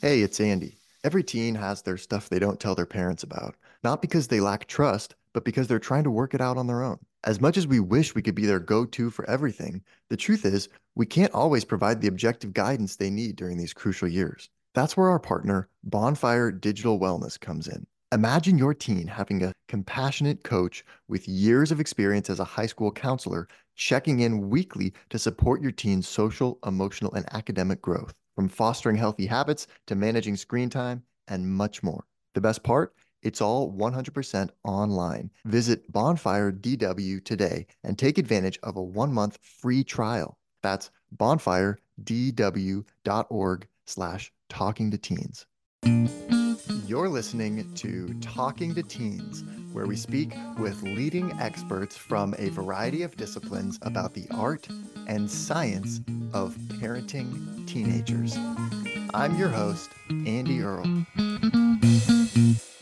Hey, it's Andy. Every teen has their stuff they don't tell their parents about, not because they lack trust, but because they're trying to work it out on their own. As much as we wish we could be their go to for everything, the truth is, we can't always provide the objective guidance they need during these crucial years. That's where our partner, Bonfire Digital Wellness, comes in. Imagine your teen having a compassionate coach with years of experience as a high school counselor checking in weekly to support your teen's social, emotional, and academic growth from fostering healthy habits to managing screen time and much more. The best part? It's all 100% online. Visit Bonfire DW today and take advantage of a one month free trial. That's bonfiredw.org slash talking to teens. You're listening to Talking to Teens, where we speak with leading experts from a variety of disciplines about the art and science of parenting teenagers. I'm your host, Andy Earle.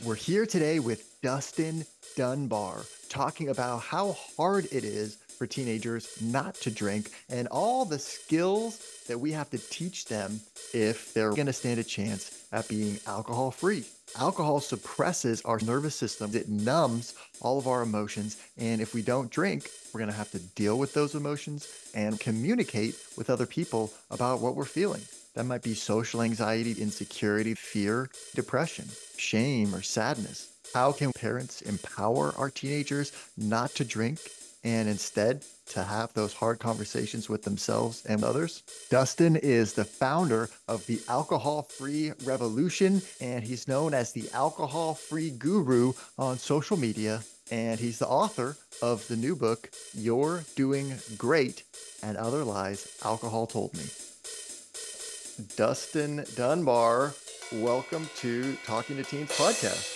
We're here today with Dustin Dunbar talking about how hard it is for teenagers not to drink and all the skills that we have to teach them if they're going to stand a chance at being alcohol free. Alcohol suppresses our nervous system, it numbs all of our emotions. And if we don't drink, we're going to have to deal with those emotions and communicate with other people about what we're feeling. That might be social anxiety, insecurity, fear, depression, shame, or sadness. How can parents empower our teenagers not to drink and instead to have those hard conversations with themselves and others. Dustin is the founder of the Alcohol Free Revolution, and he's known as the Alcohol Free Guru on social media. And he's the author of the new book, You're Doing Great and Other Lies Alcohol Told Me. Dustin Dunbar, welcome to Talking to Teens podcast.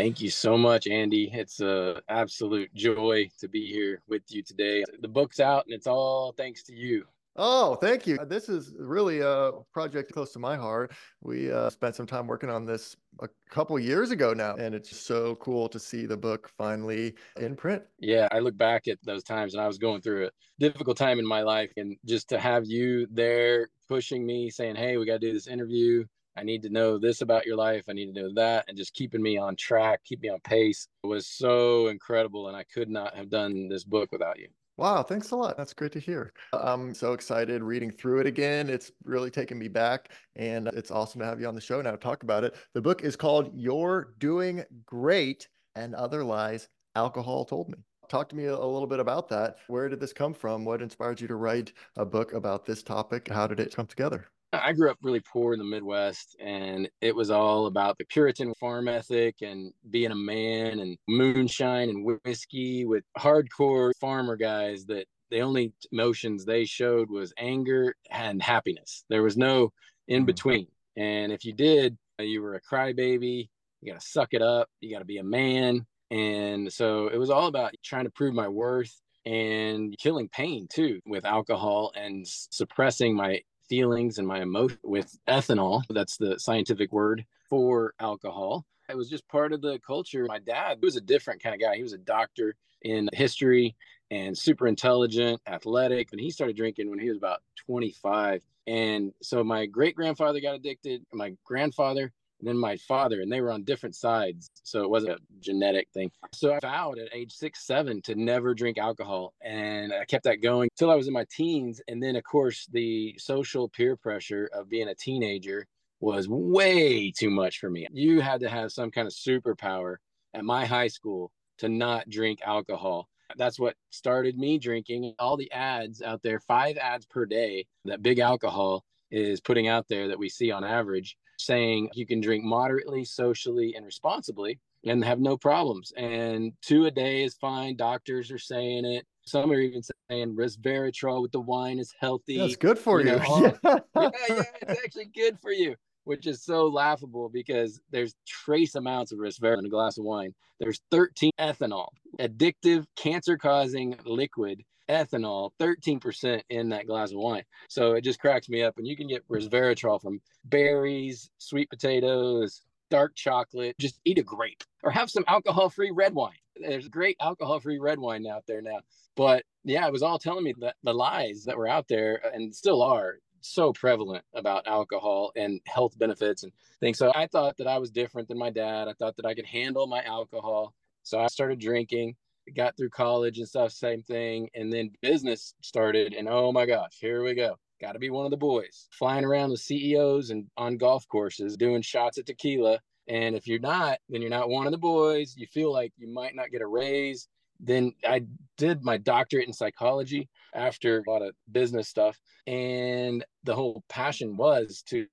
Thank you so much, Andy. It's a absolute joy to be here with you today. The book's out and it's all thanks to you. Oh, thank you. This is really a project close to my heart. We uh, spent some time working on this a couple years ago now, and it's so cool to see the book finally in print. Yeah, I look back at those times and I was going through a difficult time in my life, and just to have you there pushing me, saying, Hey, we got to do this interview I need to know this about your life. I need to know that. And just keeping me on track, keep me on pace was so incredible. And I could not have done this book without you. Wow, thanks a lot. That's great to hear. I'm so excited reading through it again. It's really taken me back, and it's awesome to have you on the show now to talk about it. The book is called You're Doing Great and Other Lies Alcohol Told Me. Talk to me a little bit about that. Where did this come from? What inspired you to write a book about this topic? How did it come together? I grew up really poor in the Midwest, and it was all about the Puritan farm ethic and being a man and moonshine and whiskey with hardcore farmer guys that the only emotions they showed was anger and happiness. There was no in hmm. between. And if you did, you were a crybaby. You got to suck it up. You got to be a man. And so it was all about trying to prove my worth and killing pain too with alcohol and suppressing my feelings and my emotion with ethanol. That's the scientific word for alcohol. It was just part of the culture. My dad was a different kind of guy. He was a doctor in history and super intelligent, athletic. And he started drinking when he was about 25. And so my great grandfather got addicted. My grandfather and then my father, and they were on different sides. So it wasn't a genetic thing. So I vowed at age six, seven to never drink alcohol. And I kept that going till I was in my teens. And then, of course, the social peer pressure of being a teenager was way too much for me. You had to have some kind of superpower at my high school to not drink alcohol. That's what started me drinking. All the ads out there, five ads per day that big alcohol is putting out there that we see on average saying you can drink moderately, socially, and responsibly and have no problems. And two a day is fine. Doctors are saying it. Some are even saying resveratrol with the wine is healthy. That's good for you. you. Know, yeah. yeah, yeah, it's actually good for you, which is so laughable because there's trace amounts of resveratrol in a glass of wine. There's 13 ethanol, addictive, cancer-causing liquid ethanol, 13% in that glass of wine. So it just cracks me up. And you can get resveratrol from berries, sweet potatoes, dark chocolate. Just eat a grape or have some alcohol free red wine. There's great alcohol free red wine out there now. But yeah, it was all telling me that the lies that were out there and still are so prevalent about alcohol and health benefits and things. So I thought that I was different than my dad. I thought that I could handle my alcohol. So I started drinking, got through college and stuff, same thing. And then business started. And oh my gosh, here we go. Got to be one of the boys flying around with CEOs and on golf courses doing shots at tequila. And if you're not, then you're not one of the boys. You feel like you might not get a raise then I did my doctorate in psychology after a lot of business stuff. And the whole passion was to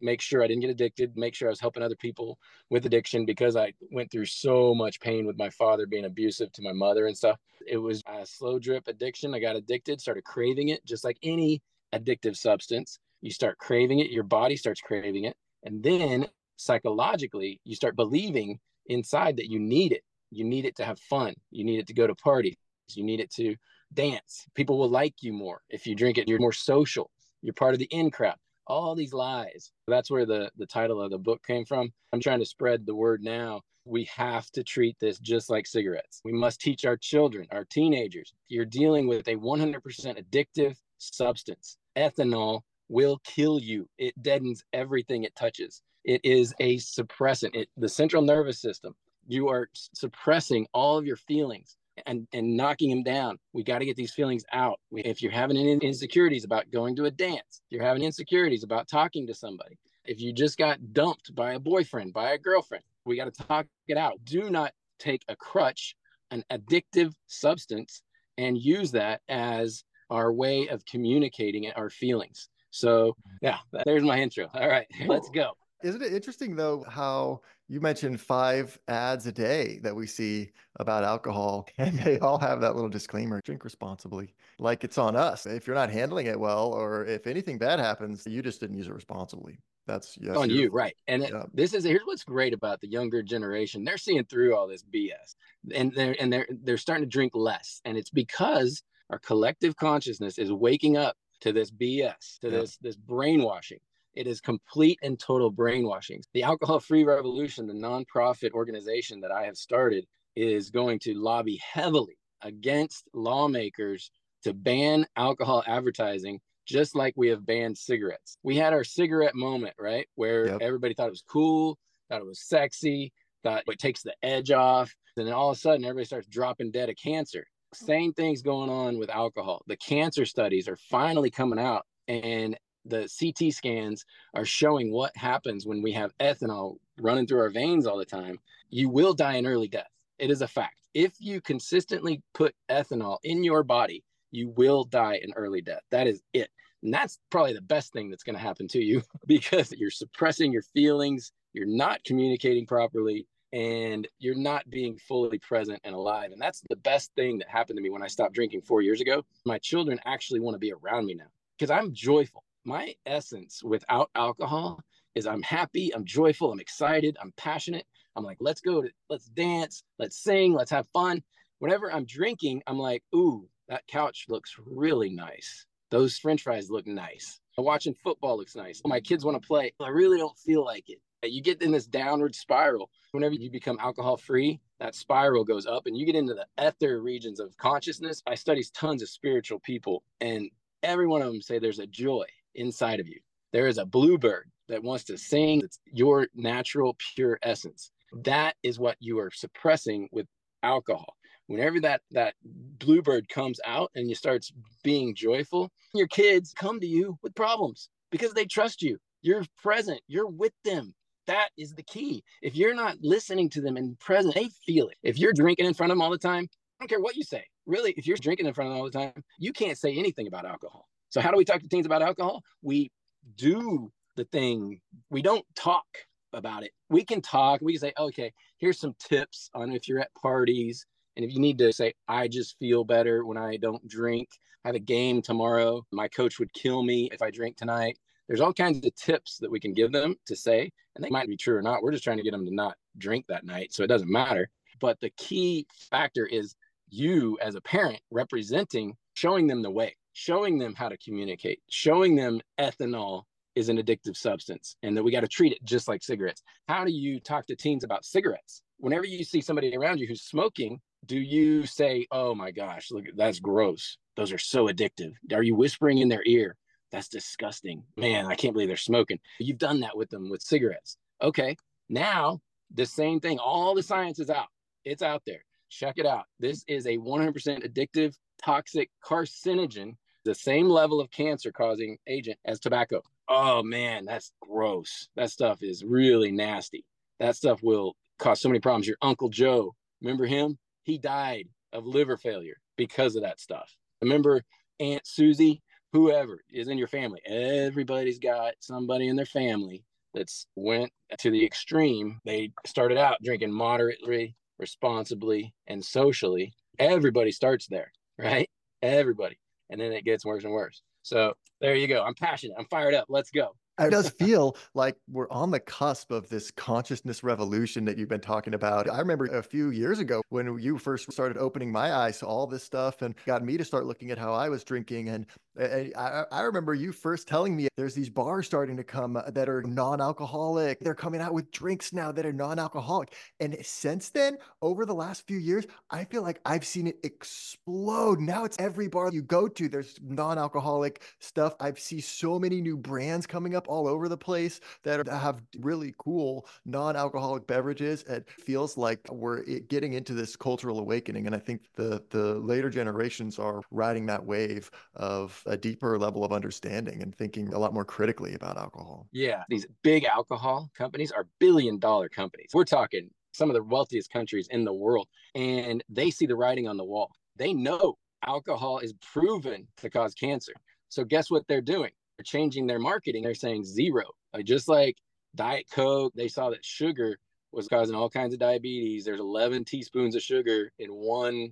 make sure I didn't get addicted, make sure I was helping other people with addiction because I went through so much pain with my father being abusive to my mother and stuff. It was a slow drip addiction. I got addicted, started craving it, just like any addictive substance. You start craving it, your body starts craving it. And then psychologically, you start believing inside that you need it you need it to have fun. You need it to go to parties. You need it to dance. People will like you more if you drink it. You're more social. You're part of the in crowd. All these lies. That's where the, the title of the book came from. I'm trying to spread the word now. We have to treat this just like cigarettes. We must teach our children, our teenagers. You're dealing with a 100% addictive substance. Ethanol will kill you. It deadens everything it touches. It is a suppressant. It, the central nervous system you are suppressing all of your feelings and, and knocking them down. We got to get these feelings out. If you're having insecurities about going to a dance, you're having insecurities about talking to somebody, if you just got dumped by a boyfriend, by a girlfriend, we got to talk it out. Do not take a crutch, an addictive substance, and use that as our way of communicating our feelings. So, yeah, there's my intro. All right, let's go. Isn't it interesting though how you mentioned five ads a day that we see about alcohol, and they all have that little disclaimer drink responsibly. Like it's on us. If you're not handling it well, or if anything bad happens, you just didn't use it responsibly. That's, that's on you, right? And yeah. this is here's what's great about the younger generation. They're seeing through all this BS, and they're and they're they're starting to drink less, and it's because our collective consciousness is waking up to this BS, to yeah. this this brainwashing it is complete and total brainwashing. The Alcohol Free Revolution, the nonprofit organization that I have started, is going to lobby heavily against lawmakers to ban alcohol advertising, just like we have banned cigarettes. We had our cigarette moment, right? Where yep. everybody thought it was cool, thought it was sexy, thought it takes the edge off. And then all of a sudden, everybody starts dropping dead of cancer. Oh. Same things going on with alcohol. The cancer studies are finally coming out, and the CT scans are showing what happens when we have ethanol running through our veins all the time, you will die an early death. It is a fact. If you consistently put ethanol in your body, you will die an early death. That is it. And that's probably the best thing that's going to happen to you because you're suppressing your feelings, you're not communicating properly, and you're not being fully present and alive. And that's the best thing that happened to me when I stopped drinking four years ago. My children actually want to be around me now because I'm joyful my essence without alcohol is I'm happy, I'm joyful, I'm excited, I'm passionate. I'm like, let's go to, let's dance, let's sing, let's have fun. Whenever I'm drinking, I'm like, ooh, that couch looks really nice. Those french fries look nice. Watching football looks nice. My kids want to play. I really don't feel like it. You get in this downward spiral. Whenever you become alcohol free, that spiral goes up and you get into the ether regions of consciousness. I study tons of spiritual people, and every one of them say there's a joy inside of you. There is a bluebird that wants to sing. It's your natural, pure essence. That is what you are suppressing with alcohol. Whenever that that bluebird comes out and you starts being joyful, your kids come to you with problems because they trust you. You're present. You're with them. That is the key. If you're not listening to them and present, they feel it. If you're drinking in front of them all the time, I don't care what you say. Really, if you're drinking in front of them all the time, you can't say anything about alcohol. So how do we talk to teens about alcohol? We do the thing. We don't talk about it. We can talk. We can say, okay, here's some tips on if you're at parties and if you need to say, I just feel better when I don't drink. I have a game tomorrow. My coach would kill me if I drink tonight. There's all kinds of tips that we can give them to say, and they might be true or not. We're just trying to get them to not drink that night. So it doesn't matter. But the key factor is you as a parent representing, showing them the way showing them how to communicate, showing them ethanol is an addictive substance and that we got to treat it just like cigarettes. How do you talk to teens about cigarettes? Whenever you see somebody around you who's smoking, do you say, "Oh my gosh, look, that's gross. Those are so addictive." Are you whispering in their ear, That's disgusting. Man, I can't believe they're smoking. You've done that with them with cigarettes. Okay. Now, the same thing. All the science is out. It's out there. Check it out. This is a 100% addictive, toxic carcinogen, the same level of cancer causing agent as tobacco. Oh man, that's gross. That stuff is really nasty. That stuff will cause so many problems. Your Uncle Joe, remember him? He died of liver failure because of that stuff. Remember Aunt Susie? Whoever is in your family, everybody's got somebody in their family that's went to the extreme. They started out drinking moderately, responsibly, and socially. Everybody starts there, right? Everybody. And then it gets worse and worse. So there you go. I'm passionate. I'm fired up. Let's go it does feel like we're on the cusp of this consciousness revolution that you've been talking about. I remember a few years ago when you first started opening my eyes to all this stuff and got me to start looking at how I was drinking. And I, I remember you first telling me there's these bars starting to come uh, that are non-alcoholic. They're coming out with drinks now that are non-alcoholic. And since then, over the last few years, I feel like I've seen it explode. Now it's every bar you go to, there's non-alcoholic stuff. I've seen so many new brands coming up all over the place that have really cool non-alcoholic beverages. It feels like we're getting into this cultural awakening. And I think the the later generations are riding that wave of a deeper level of understanding and thinking a lot more critically about alcohol. Yeah, these big alcohol companies are billion dollar companies. We're talking some of the wealthiest countries in the world, and they see the writing on the wall. They know alcohol is proven to cause cancer. So, guess what they're doing? They're changing their marketing. They're saying zero. Like, just like Diet Coke, they saw that sugar was causing all kinds of diabetes. There's 11 teaspoons of sugar in one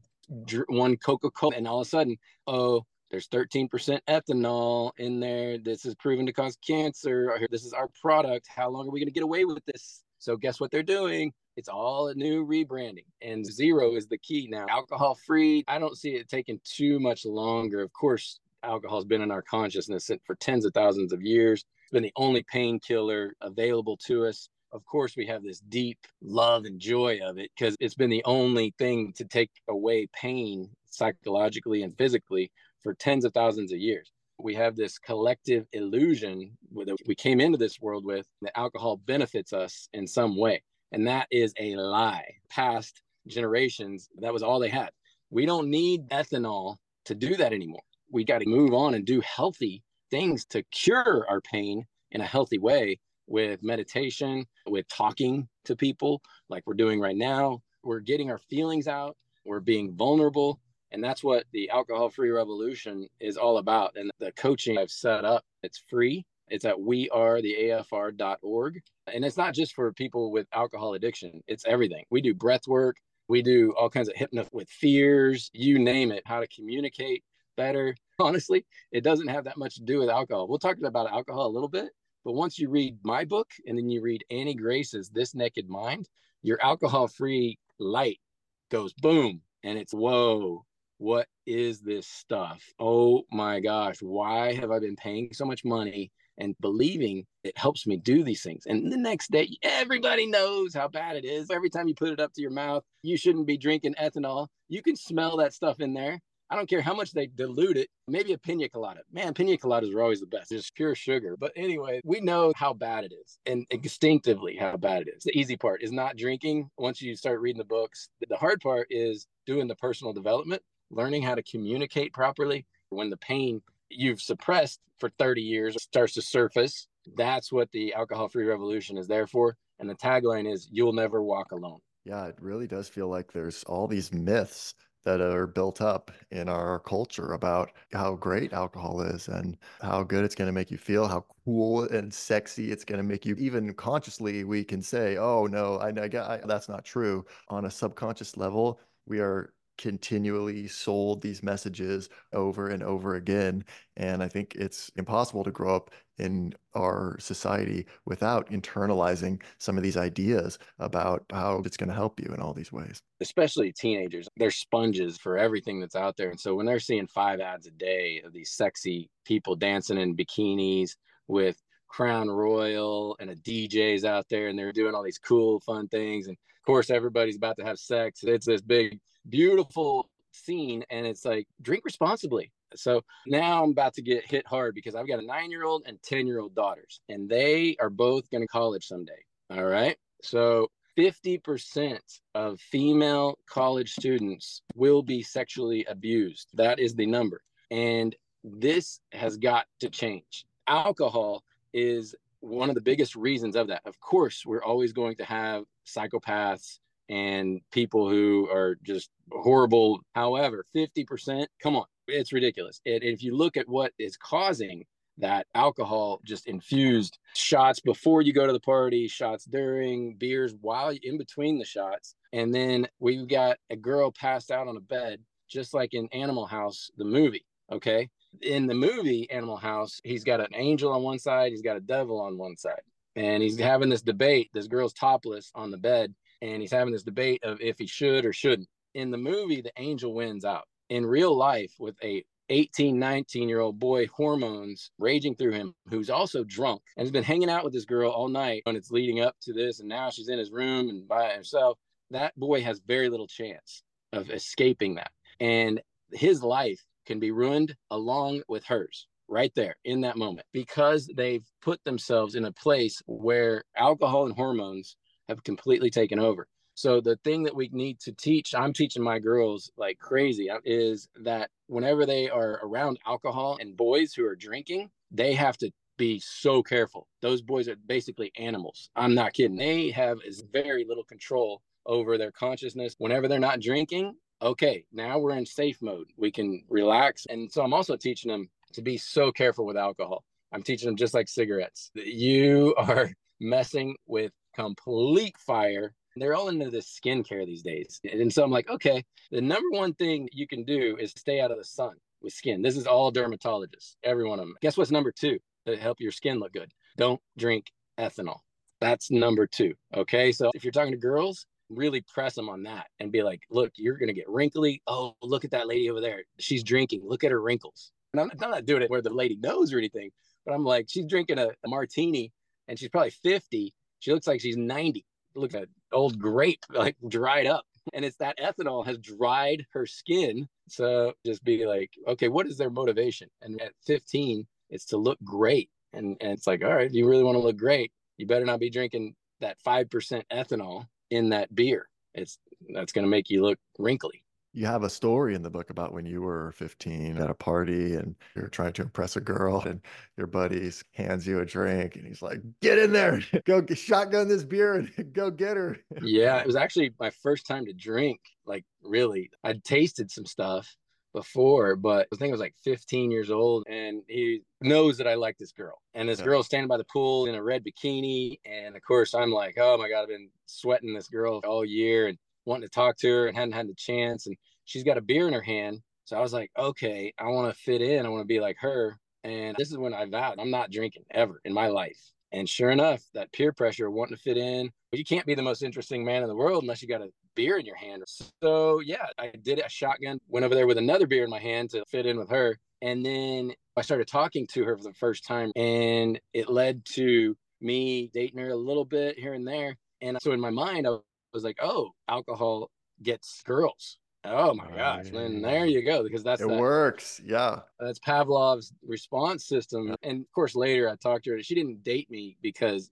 one Coca Cola, and all of a sudden, oh, there's 13% ethanol in there. This is proven to cause cancer. This is our product. How long are we going to get away with this? So, guess what they're doing? It's all a new rebranding. And zero is the key now. Alcohol free. I don't see it taking too much longer. Of course, alcohol has been in our consciousness for tens of thousands of years. It's been the only painkiller available to us. Of course, we have this deep love and joy of it because it's been the only thing to take away pain psychologically and physically for tens of thousands of years. We have this collective illusion that we came into this world with that alcohol benefits us in some way. And that is a lie. Past generations, that was all they had. We don't need ethanol to do that anymore. We got to move on and do healthy things to cure our pain in a healthy way with meditation, with talking to people like we're doing right now. We're getting our feelings out, we're being vulnerable, and that's what the alcohol free revolution is all about. And the coaching I've set up, it's free. It's at wearetheafr.org. And it's not just for people with alcohol addiction, it's everything. We do breath work, we do all kinds of hypno with fears, you name it, how to communicate better. Honestly, it doesn't have that much to do with alcohol. We'll talk about alcohol a little bit, but once you read my book and then you read Annie Grace's This Naked Mind, your alcohol free light goes boom. And it's whoa, what is this stuff? Oh my gosh, why have I been paying so much money and believing it helps me do these things? And the next day, everybody knows how bad it is. Every time you put it up to your mouth, you shouldn't be drinking ethanol. You can smell that stuff in there. I don't care how much they dilute it. Maybe a pina colada. Man, pina coladas are always the best. It's pure sugar. But anyway, we know how bad it is and instinctively how bad it is. The easy part is not drinking once you start reading the books. The hard part is doing the personal development learning how to communicate properly when the pain you've suppressed for 30 years starts to surface. That's what the alcohol free revolution is there for. And the tagline is, You'll never walk alone. Yeah, it really does feel like there's all these myths that are built up in our culture about how great alcohol is and how good it's going to make you feel, how cool and sexy it's going to make you. Even consciously, we can say, "Oh no, I, I, I that's not true." On a subconscious level, we are continually sold these messages over and over again. And I think it's impossible to grow up in our society without internalizing some of these ideas about how it's going to help you in all these ways. Especially teenagers, they're sponges for everything that's out there. And so when they're seeing five ads a day of these sexy people dancing in bikinis with Crown Royal and a DJ's out there and they're doing all these cool, fun things. And of course, everybody's about to have sex. It's this big beautiful scene and it's like drink responsibly So now I'm about to get hit hard because I've got a nine year old and 10 year old daughters, and they are both going to college someday. All right. So 50% of female college students will be sexually abused. That is the number. And this has got to change. Alcohol is one of the biggest reasons of that. Of course, we're always going to have psychopaths and people who are just horrible. However, 50%, come on, it's ridiculous. And if you look at what is causing that alcohol just infused shots before you go to the party, shots during, beers while in between the shots. And then we've got a girl passed out on a bed, just like in Animal House, the movie. Okay. In the movie Animal House, he's got an angel on one side, he's got a devil on one side. And he's having this debate. This girl's topless on the bed, and he's having this debate of if he should or shouldn't. In the movie, the angel wins out. In real life, with a 18, 19 year old boy, hormones raging through him, who's also drunk and has been hanging out with this girl all night And it's leading up to this. And now she's in his room and by herself. That boy has very little chance of escaping that. And his life can be ruined along with hers right there in that moment because they've put themselves in a place where alcohol and hormones have completely taken over. So the thing that we need to teach, I'm teaching my girls like crazy, uh, is that whenever they are around alcohol and boys who are drinking, they have to be so careful. Those boys are basically animals. I'm not kidding. They have very little control over their consciousness. Whenever they're not drinking, okay, now we're in safe mode. We can relax. And so I'm also teaching them to be so careful with alcohol. I'm teaching them just like cigarettes. You are messing with complete fire they're all into this skincare these days. And so I'm like, okay, the number one thing you can do is stay out of the sun with skin. This is all dermatologists, every one of them. Guess what's number two to help your skin look good? Don't drink ethanol. That's number two. Okay. So if you're talking to girls, really press them on that and be like, look, you're going to get wrinkly. Oh, look at that lady over there. She's drinking. Look at her wrinkles. And I'm, I'm not doing it where the lady knows or anything, but I'm like, she's drinking a, a martini and she's probably 50. She looks like she's 90 look at old grape like dried up. And it's that ethanol has dried her skin so just be like okay what is their motivation? And at 15 it's to look great. And, and it's like all right if you really want to look great you better not be drinking that 5% ethanol in that beer. It's that's going to make you look wrinkly you have a story in the book about when you were 15 at a party and you're trying to impress a girl and your buddy hands you a drink and he's like get in there go shotgun this beer and go get her yeah it was actually my first time to drink like really i'd tasted some stuff before but i think i was like 15 years old and he knows that i like this girl and this yeah. girl standing by the pool in a red bikini and of course i'm like oh my god i've been sweating this girl all year and wanting to talk to her and hadn't had the chance. And she's got a beer in her hand. So I was like, okay, I want to fit in. I want to be like her. And this is when I vowed I'm not drinking ever in my life. And sure enough, that peer pressure wanting to fit in, but you can't be the most interesting man in the world unless you got a beer in your hand. So yeah, I did a shotgun, went over there with another beer in my hand to fit in with her. And then I started talking to her for the first time, and it led to me dating her a little bit here and there. And so in my mind, I was like, oh, alcohol gets girls. Oh my gosh. And there you go. Because that's it that, works. Yeah. That's Pavlov's response system. And of course, later I talked to her. She didn't date me because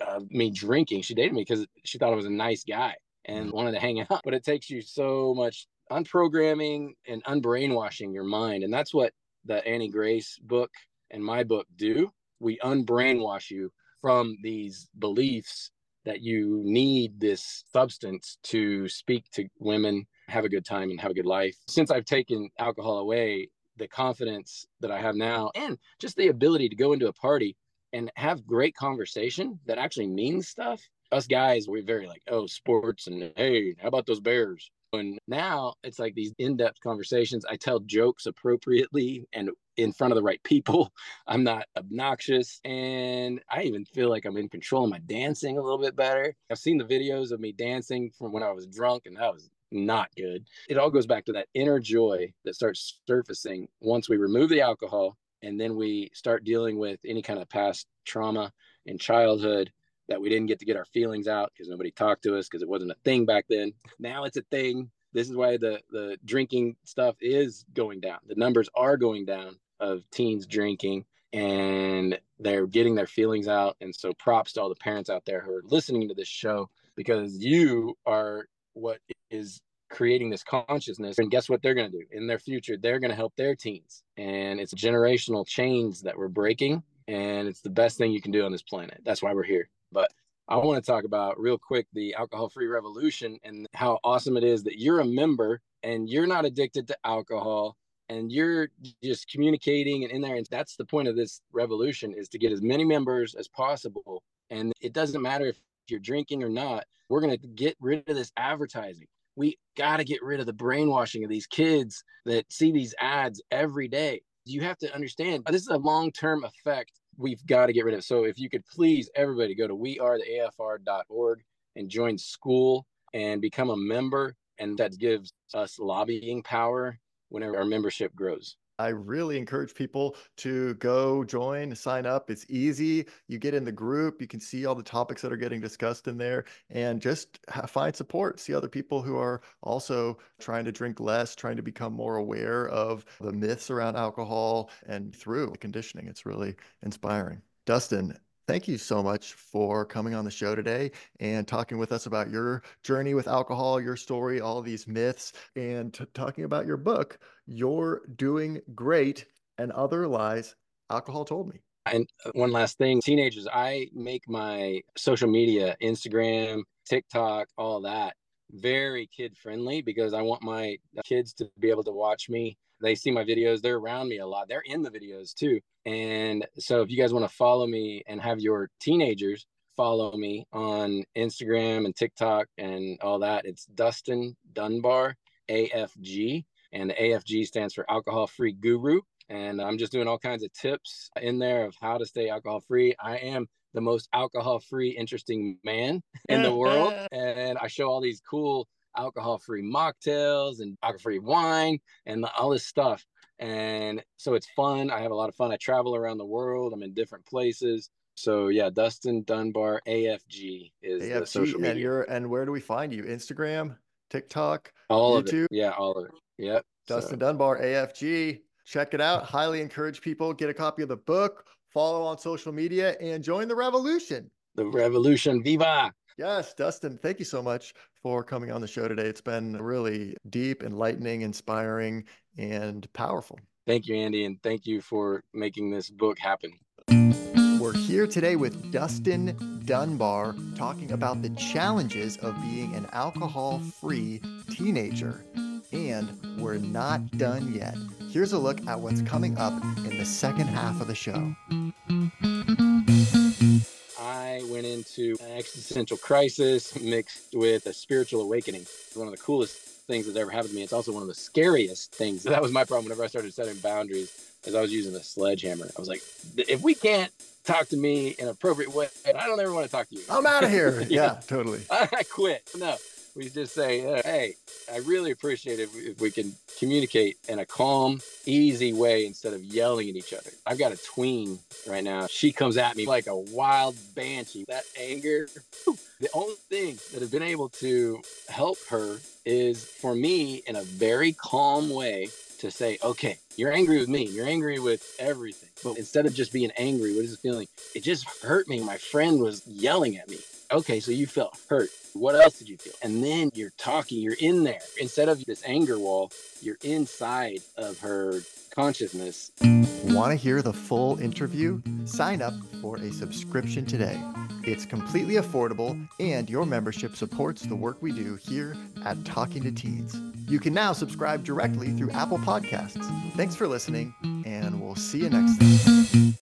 of uh, me drinking. She dated me because she thought I was a nice guy and mm. wanted to hang out. But it takes you so much unprogramming and unbrainwashing your mind. And that's what the Annie Grace book and my book do. We unbrainwash you from these beliefs that you need this substance to speak to women, have a good time, and have a good life. Since I've taken alcohol away, the confidence that I have now, and just the ability to go into a party and have great conversation that actually means stuff. Us guys, we're very like, oh, sports, and hey, how about those Bears? And now it's like these in depth conversations. I tell jokes appropriately and in front of the right people. I'm not obnoxious. And I even feel like I'm in control of my dancing a little bit better. I've seen the videos of me dancing from when I was drunk, and that was not good. It all goes back to that inner joy that starts surfacing once we remove the alcohol and then we start dealing with any kind of past trauma in childhood that we didn't get to get our feelings out because nobody talked to us because it wasn't a thing back then. Now it's a thing. this is why the the drinking stuff is going down the numbers are going down of teens drinking and they're getting their feelings out and so props to all the parents out there who are listening to this show because you are what is creating this consciousness and guess what they're going to do? In their future they're going to help their teens. And it's generational chains that we're breaking and it's the best thing you can do on this planet. That's why we're here. But I want to talk about real quick the alcohol free revolution and how awesome it is that you're a member and you're not addicted to alcohol and you're just communicating and in there. And that's the point of this revolution is to get as many members as possible. And it doesn't matter if you're drinking or not we're going to get rid of this advertising we got to get rid of the brainwashing of these kids that see these ads every day you have to understand this is a long-term effect we've got to get rid of. So if you could please everybody go to wearetheafr.org and join school and become a member and that gives us lobbying power whenever our membership grows. I really encourage people to go join, sign up. It's easy. You get in the group, you can see all the topics that are getting discussed in there, and just find support. See other people who are also trying to drink less, trying to become more aware of the myths around alcohol and through conditioning. It's really inspiring. Dustin, thank you so much for coming on the show today and talking with us about your journey with alcohol, your story, all these myths, and t- talking about your book, You're Doing Great and Other Lies Alcohol Told Me. And uh, one last thing teenagers, I make my social media, Instagram, TikTok, all that very kid friendly because I want my kids to be able to watch me they see my videos they're around me a lot they're in the videos too. And so if you guys want to follow me and have your teenagers follow me on instagram and tiktok and all that it's dustin dunbar afg and the afg stands for alcohol free guru. And i'm just doing all kinds of tips in there of how to stay alcohol free. I am the most alcohol free interesting man in the world and i show all these cool alcohol free mocktails and alcohol free wine and all this stuff. And so it's fun. I have a lot of fun. I travel around the world. I'm in different places. So yeah, Dustin Dunbar AFG is AFG, the social media. And you're and where do we find you? Instagram, TikTok, all YouTube? of it. Yeah, all of it. Yep. Dustin so. Dunbar AFG. Check it out. Highly encourage people get a copy of the book, follow on social media, and join the revolution. The revolution, viva! Yes, Dustin, thank you so much for coming on the show today. It's been really deep, enlightening, inspiring, and powerful. Thank you, Andy, and thank you for making this book happen. We're here today with Dustin Dunbar talking about the challenges of being an alcohol free teenager. And we're not done yet. Here's a look at what's coming up in the second half of the show. Into an existential crisis mixed with a spiritual awakening. One of the coolest things that's ever happened to me. It's also one of the scariest things. That was my problem whenever I started setting boundaries as I was using a sledgehammer. I was like, if we can't talk to me in an appropriate way, I don't ever want to talk to you. I'm out of here. yeah, totally. I quit. No, we just say, hey, I really appreciate it if we can communicate in a calm, easy way instead of yelling at each other. I've got a tween right now. She comes at me like a wild banshee. That anger, the only thing that has been able to help her is for me in a very calm way to say, okay, you're angry with me. You're angry with everything. But instead of just being angry, what is the feeling? It just hurt me. My friend was yelling at me. Okay, so you felt hurt. What else did you feel? And then you're talking, you're in there. Instead of this anger wall, you're inside of her consciousness. Want to hear the full interview? Sign up for a subscription today. It's completely affordable, and your membership supports the work we do here at Talking to Teens. You can now subscribe directly through Apple Podcasts. Thanks for listening, and we'll see you next time.